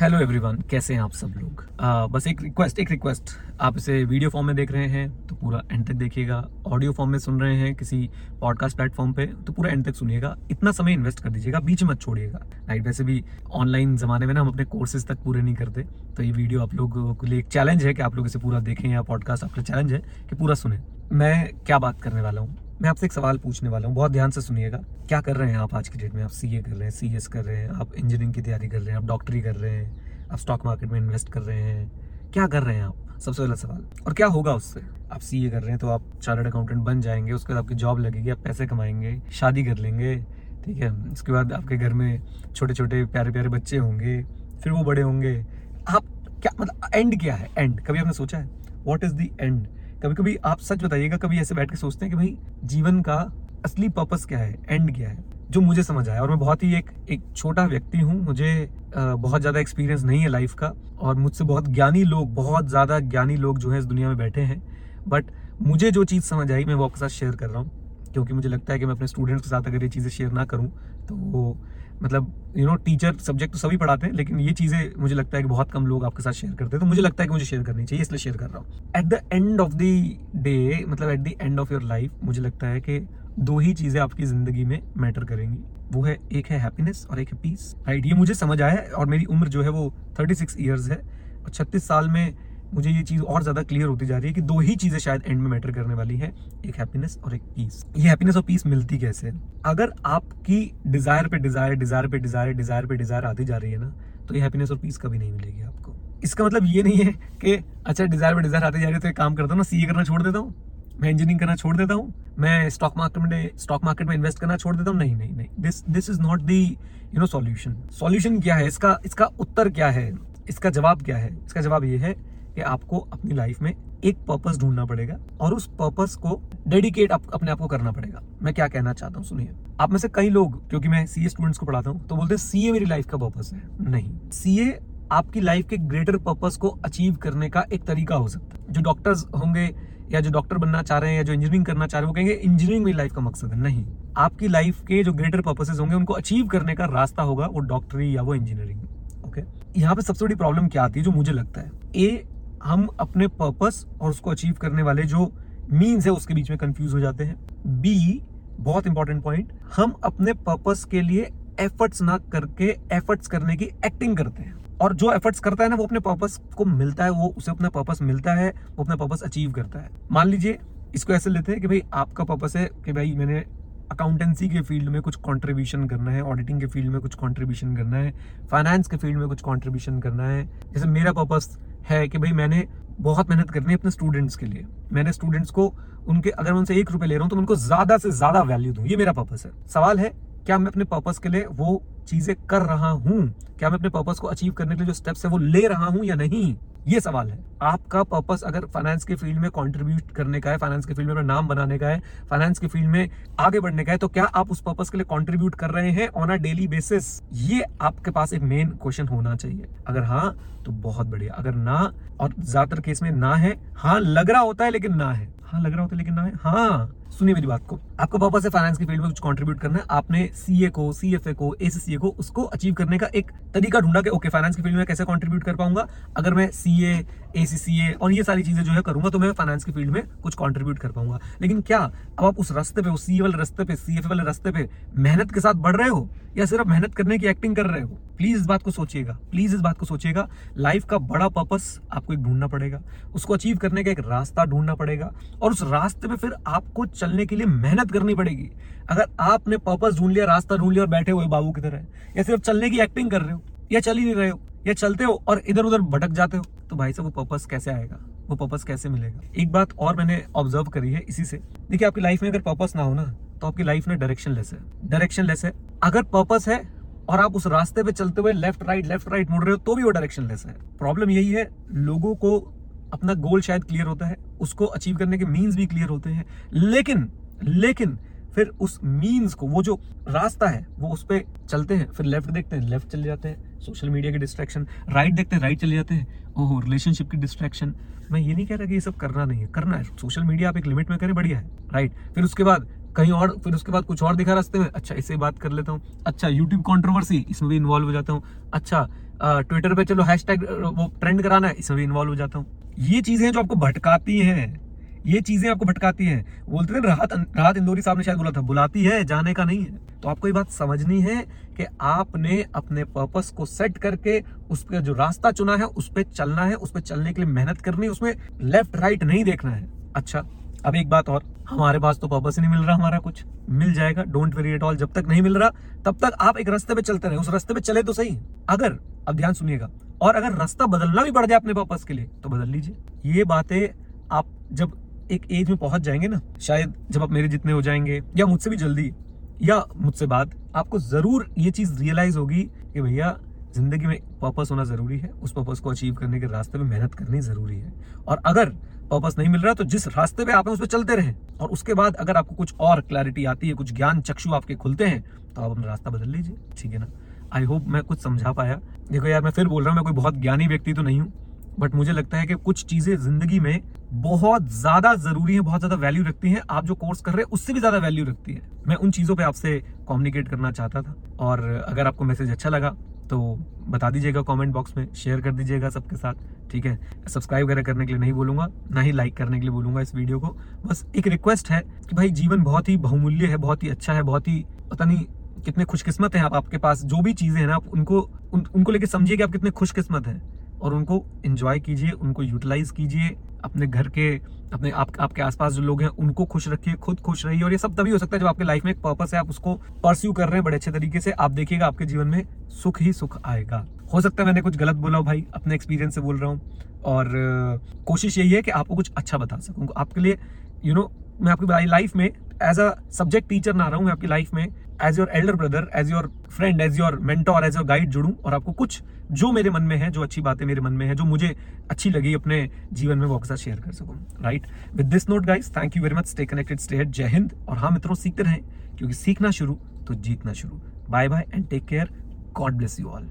Hello everyone कैसे हैं आप सब लोग? आ, बस एक रिक्वेस्ट एक रिक्वेस्ट आप इसे वीडियो फॉर्म में देख रहे हैं तो पूरा एंड तक देखिएगा. ऑडियो फॉर्म में सुन रहे हैं किसी पॉडकास्ट प्लेटफॉर्म पे तो पूरा एंड तक सुनिएगा. इतना समय इन्वेस्ट कर दीजिएगा बीच मत छोड़िएगा. राइट वैसे भी ऑनलाइन जमाने में ना हम अपने कोर्सेज तक पूरे नहीं करते तो ये वीडियो आप लोगों के लिए एक चैलेंज है कि आप लोग इसे पूरा देखें या पॉडकास्ट आपका चैलेंज है कि पूरा सुने. मैं क्या बात करने वाला हूँ? मैं आपसे एक सवाल पूछने वाला हूँ। बहुत ध्यान से सुनिएगा। क्या कर रहे हैं आप आज की डेट में? आप सीए कर रहे हैं सी कर रहे हैं, आप इंजीनियरिंग की तैयारी कर रहे हैं, आप डॉक्टरी कर रहे हैं, आप स्टॉक मार्केट में इन्वेस्ट कर रहे हैं। क्या कर रहे हैं आप? सबसे पहला सवाल। और क्या होगा उससे? आप सीए कर रहे हैं तो आप चार्टर्ड अकाउंटेंट बन जाएँगे, उसके बाद आपकी जॉब लगेगी, आप पैसे कमाएँगे, शादी कर लेंगे, ठीक है? उसके बाद आपके घर में छोटे छोटे प्यारे प्यारे बच्चे होंगे, फिर वो बड़े होंगे। आप क्या मतलब एंड क्या है? एंड कभी आपने सोचा है? वॉट इज़ दी एंड कभी कभी आप सच बताइएगा, कभी ऐसे बैठ के सोचते हैं कि भाई, जीवन का असली पर्पस क्या है एंड क्या है, जो मुझे समझ आया। और मैं बहुत ही एक एक छोटा व्यक्ति हूँ, मुझे बहुत ज़्यादा एक्सपीरियंस नहीं है लाइफ का, और मुझसे बहुत ज्ञानी लोग, बहुत ज़्यादा ज्ञानी लोग जो है इस दुनिया में बैठे हैं। बट मुझे जो चीज़ समझ आई, मैं वो आपके साथ शेयर कर रहा हूँ। क्योंकि मुझे लगता है कि मैं अपने स्टूडेंट्स के साथ अगर ये चीज़ें शेयर ना करूँ तो मतलब यू नो टीचर सब्जेक्ट तो सभी पढ़ाते हैं, लेकिन ये चीज़ें मुझे लगता है कि बहुत कम लोग आपके साथ शेयर करते हैं तो मुझे लगता है कि मुझे शेयर करनी चाहिए, इसलिए शेयर कर रहा हूँ। At the end of the day मतलब at the end of your life मुझे लगता है कि दो ही चीज़ें आपकी ज़िंदगी में मैटर करेंगी। वो है, एक है हैप्पीनेस और एक है पीस राइट ये मुझे समझ आया और मेरी उम्र जो है वो थर्टी सिक्स ईयर्स है और छत्तीस साल में मुझे ये चीज़ और ज़्यादा क्लियर होती जा रही है कि दो ही चीज़ें शायद एंड में मैटर करने वाली है, एक हैप्पीनेस और एक पीस ये हैप्पीनेस और पीस मिलती कैसे अगर आपकी डिज़ायर पे डिज़ायर डिज़ायर पे डिज़ायर डिज़ायर पे डिज़ायर आती जा रही है ना तो ये हैप्पीनेस और पीस कभी नहीं मिलेगी आपको. इसका मतलब ये नहीं है कि अच्छा डिज़ायर पे डिज़ायर आती जा रही है तो एक काम करता हूँ ना सीए करना छोड़ देता हूँ, मैं इंजीनियरिंग करना छोड़ देता हूँ, मैं स्टॉक मार्केट में स्टॉक मार्केट में इन्वेस्ट करना छोड़ देता हूँ, नहीं नहीं नहीं. This this is not the you know solution solution क्या है? इसका इसका उत्तर क्या है? इसका जवाब क्या है? इसका जवाब ये है कि आपको अपनी लाइफ में एक पर्पस ढूंढना पड़ेगा और उस पर्पस को डेडिकेट आप, अपने आप को करना पड़ेगा। मैं क्या कहना चाहता हूँ सुनिए। आप में से कई लोग क्योंकि मैं सीए स्टूडेंट्स को पढ़ाता हूँ तो बोलते हैं सीए मेरी लाइफ का पर्पस है। नहीं। सीए आपकी लाइफ के ग्रेटर पर्पस को अचीव करने का एक तरीका हो सकता है। जो डॉक्टर्स होंगे या जो डॉक्टर बनना चाह रहे हैं या जो इंजीनियरिंग करना चाह रहे हैं वो कहेंगे इंजीनियरिंग मेरी लाइफ का मकसद है। नहीं। आपकी लाइफ के जो ग्रेटर पर्पसेस होंगे उनको अचीव करने का रास्ता होगा वो डॉक्टरी या वो इंजीनियरिंग ओके? यहाँ पे सबसे बड़ी प्रॉब्लम क्या आती है जो मुझे लगता है? ए हम अपने पर्पस और उसको अचीव करने वाले जो मीन्स है, उसके बीच में कंफ्यूज हो जाते हैं। बी बहुत इंपॉर्टेंट पॉइंट हम अपने पर्पस के लिए एफर्ट्स ना करके एफर्ट्स करने की एक्टिंग करते हैं। और जो एफर्ट्स करता है ना, वो अपने पर्पस को मिलता है, वो, उसे अपना पर्पस मिलता है, वो अपना पर्पस अचीव करता है। मान लीजिए, इसको ऐसे लेते हैं कि भाई, आपका पर्पस है कि भाई, मैंने अकाउंटेंसी के फ़ील्ड में कुछ कंट्रीब्यूशन करना है ऑडिटिंग के फ़ील्ड में कुछ कंट्रीब्यूशन करना है फाइनेंस के फ़ील्ड में कुछ कंट्रीब्यूशन करना है। जैसे मेरा पर्पस है कि भाई मैंने बहुत मेहनत करनी है अपने स्टूडेंट्स के लिए। मैंने स्टूडेंट्स को उनके, अगर मैं उनसे एक रुपए ले रहा हूँ तो उनको ज़्यादा से ज़्यादा वैल्यू दूँ। ये मेरा पर्पस है। सवाल है, क्या मैं अपने पर्पस के लिए वो चीज़ें कर रहा हूँ? क्या मैं अपने पर्पस को अचीव करने के लिए जो स्टेप्स है वो ले रहा हूँ या नहीं? ये सवाल है। आपका पर्पस अगर फाइनेंस के फ़ील्ड में कंट्रीब्यूट करने का है फाइनेंस के फ़ील्ड में नाम बनाने का है फाइनेंस के फ़ील्ड में आगे बढ़ने का है तो क्या आप उस पर्पस के लिए कंट्रीब्यूट कर रहे हैं ऑन अ डेली बेसिस ये आपके पास एक मेन क्वेश्चन होना चाहिए। अगर हाँ तो बहुत बढ़िया। अगर ना, और ज़्यादातर केस में ना है हाँ लग रहा होता है लेकिन ना है। हाँ लग रहा होता है लेकिन ना है? हाँ। सुनिए मेरी बात को। आपका पर्पस है फाइनेंस की फ़ील्ड में कुछ कंट्रीब्यूट करना है। आपने सीए को सीएफए को एसीसीए को, उसको अचीव करने का एक तरीका ढूंढा कि ओके फाइनेंस की फ़ील्ड में कैसे कंट्रीब्यूट कर पाऊँगा? अगर मैं सीए एसीसीए और ये सारी चीज़ें जो है करूँगा तो मैं फाइनेंस की फ़ील्ड में कुछ कंट्रीब्यूट कर पाऊँगा। लेकिन क्या अब आप उस रास्ते पे, उस सीए वाले रास्ते पे सीएफए वाले रास्ते पे मेहनत के साथ बढ़ रहे हो? या सिर्फ़ मेहनत करने की एक्टिंग कर रहे हो? प्लीज़ इस बात को सोचिएगा। प्लीज़ इस बात को सोचिएगा। लाइफ का बड़ा पर्पस आपको एक ढूंढना पड़ेगा। उसको अचीव करने का एक रास्ता ढूंढना पड़ेगा। और उस रास्ते पे फिर आपको चलने के लिए मेहनत करनी पड़ेगी। अगर आपने पर्पस ढूंढ लिया, रास्ता ढूंढ लिया और बैठे हुए बाबू की तरह, या सिर्फ़ चलने की एक्टिंग कर रहे हो, या चल ही नहीं रहे हो, या चलते हो और इधर उधर भटक जाते हो तो भाई साहब वो पर्पस कैसे आएगा? वो पर्पस कैसे मिलेगा? एक बात और मैंने ऑब्ज़र्व करी है इसी से। देखिए, आपकी लाइफ में अगर पर्पस ना हो ना तो आपकी लाइफ में डायरेक्शन लेस है। डायरेक्शन लेस है। अगर पर्पस है और आप उस रास्ते पे चलते हुए लेफ़्ट राइट लेफ़्ट राइट मुड़ रहे हो तो भी वो डायरेक्शन लेस है। प्रॉब्लम यही है, लोगों को अपना गोल शायद क्लियर होता है, उसको अचीव करने के मीन्स भी क्लियर होते हैं, लेकिन लेकिन फिर उस मीन्स को, वो जो रास्ता है, वो उस पर चलते हैं, फिर लेफ़्ट देखते हैं लेफ़्ट चले जाते हैं सोशल मीडिया के डिस्ट्रैक्शन राइट देखते हैं राइट चले जाते हैं, ओहो रिलेशनशिप की डिस्ट्रैक्शन मैं ये नहीं कह रहा कि ये सब करना नहीं है, करना है सोशल मीडिया आप एक लिमिट में करें, बढ़िया है राइट फिर उसके बाद कहीं और, फिर उसके बाद कुछ और दिखा रास्ते में अच्छा इससे बात कर लेता हूँ अच्छा यूट्यूब कॉन्ट्रोवर्सी इसमें भी इन्वॉल्व हो जाता हूँ अच्छा ट्विटर पे चलो हैश वो ट्रेंड कराना है इसमें भी इन्वॉल्व हो जाता हूँ। ये चीज़ें जो आपको भटकाती हैं, ये चीज़ें आपको भटकाती हैं, बोलते थे राहत राहत इंदौरी साहब ने शायद बोला था, बुलाती है, जाने का नहीं है। तो आपको ये बात समझनी है कि आपने अपने पर्पस को सेट करके उस पर जो रास्ता चुना है, उस पर चलना है, उस पर चलने के लिए मेहनत करनी है, उसमें लेफ़्ट राइट नहीं देखना है। अच्छा अब एक बात और, हमारे पास तो ही नहीं मिल रहा हमारा कुछ। मिल जाएगा डोंट वेरी एट ऑल जब तक नहीं मिल रहा, तब तक आप एक रास्ते पे चलते रहे, उस रास्ते पे चले तो सही। अगर, अब ध्यान सुनिएगा, और अगर रास्ता बदलना भी पड़ जाए अपने पर्पस के लिए तो बदल लीजिए। ये बातें आप जब एक एज में पहुँच जाएँगे ना, शायद जब आप मेरे जितने हो जाएँगे, या मुझसे भी जल्दी, या मुझसे बाद, आपको ज़रूर ये चीज़ रियलाइज़ होगी कि भैया ज़िंदगी में पर्पस होना ज़रूरी है, उस पर्पस को अचीव करने के रास्ते में मेहनत करनी ज़रूरी है। और अगर पर्पस नहीं मिल रहा तो जिस रास्ते पे आप उस पर चलते रहें। और उसके बाद अगर आपको कुछ और क्लैरिटी आती है, कुछ ज्ञान चक्षु आपके खुलते हैं तो आप अपना रास्ता बदल लीजिए, ठीक है ना? आई होप मैं कुछ समझा पाया। देखो यार, मैं फिर बोल रहा हूँ, मैं कोई बहुत ज्ञानी व्यक्ति तो नहीं हूँ बट मुझे लगता है कि कुछ चीज़ें ज़िंदगी में बहुत ज़्यादा ज़रूरी है, बहुत ज़्यादा वैल्यू रखती हैं। आप जो कोर्स कर रहे हैं, उससे भी ज़्यादा वैल्यू रखती है। मैं उन चीज़ों पे आपसे कम्युनिकेट करना चाहता था। और अगर आपको मैसेज अच्छा लगा तो बता दीजिएगा कमेंट बॉक्स में शेयर कर दीजिएगा सबके साथ ठीक है? सब्सक्राइब वगैरह करने के लिए नहीं बोलूँगा ना ही लाइक करने के लिए बोलूँगा इस वीडियो को। बस एक रिक्वेस्ट है कि भाई जीवन बहुत ही बहुमूल्य है बहुत ही अच्छा है बहुत ही पता नहीं कितने खुशकिस्मत हैं आप आपके पास जो भी चीज़ें हैं ना आप उनको उन, उनको लेके समझिए कि आप कितने खुशकिस्मत हैं। और उनको एंजॉय कीजिए उनको यूटिलाइज कीजिए। अपने घर के अपने आप आपके आसपास जो लोग हैं उनको खुश रखिए खुद खुश रहिए। और ये सब तभी हो सकता है जब आपके लाइफ में एक पर्पस है आप उसको परस्यू कर रहे हैं बड़े अच्छे तरीके से आप देखिएगा आपके जीवन में सुख ही सुख आएगा। हो सकता है मैंने कुछ गलत बोला हो भाई अपने एक्सपीरियंस से बोल रहा हूँ। और कोशिश यही है कि आपको कुछ अच्छा बता सकूँ। आपके लिए यू you नो know, मैं आपकी लाइफ में एज अ सब्जेक्ट टीचर ना रहा मैं आपकी लाइफ में as your elder brother as your friend as your mentor as your guide जुड़ूं और आपको कुछ जो मेरे मन में है, जो अच्छी बातें मेरे मन में है, जो मुझे अच्छी लगी अपने जीवन में, वो आपके साथ शेयर कर सकूँ right with this note guys thank you very much stay connected stay hate जय हिंद और हाँ मित्रों, सीखते रहें, क्योंकि सीखना शुरू तो जीतना शुरू। Bye bye and take care God bless you all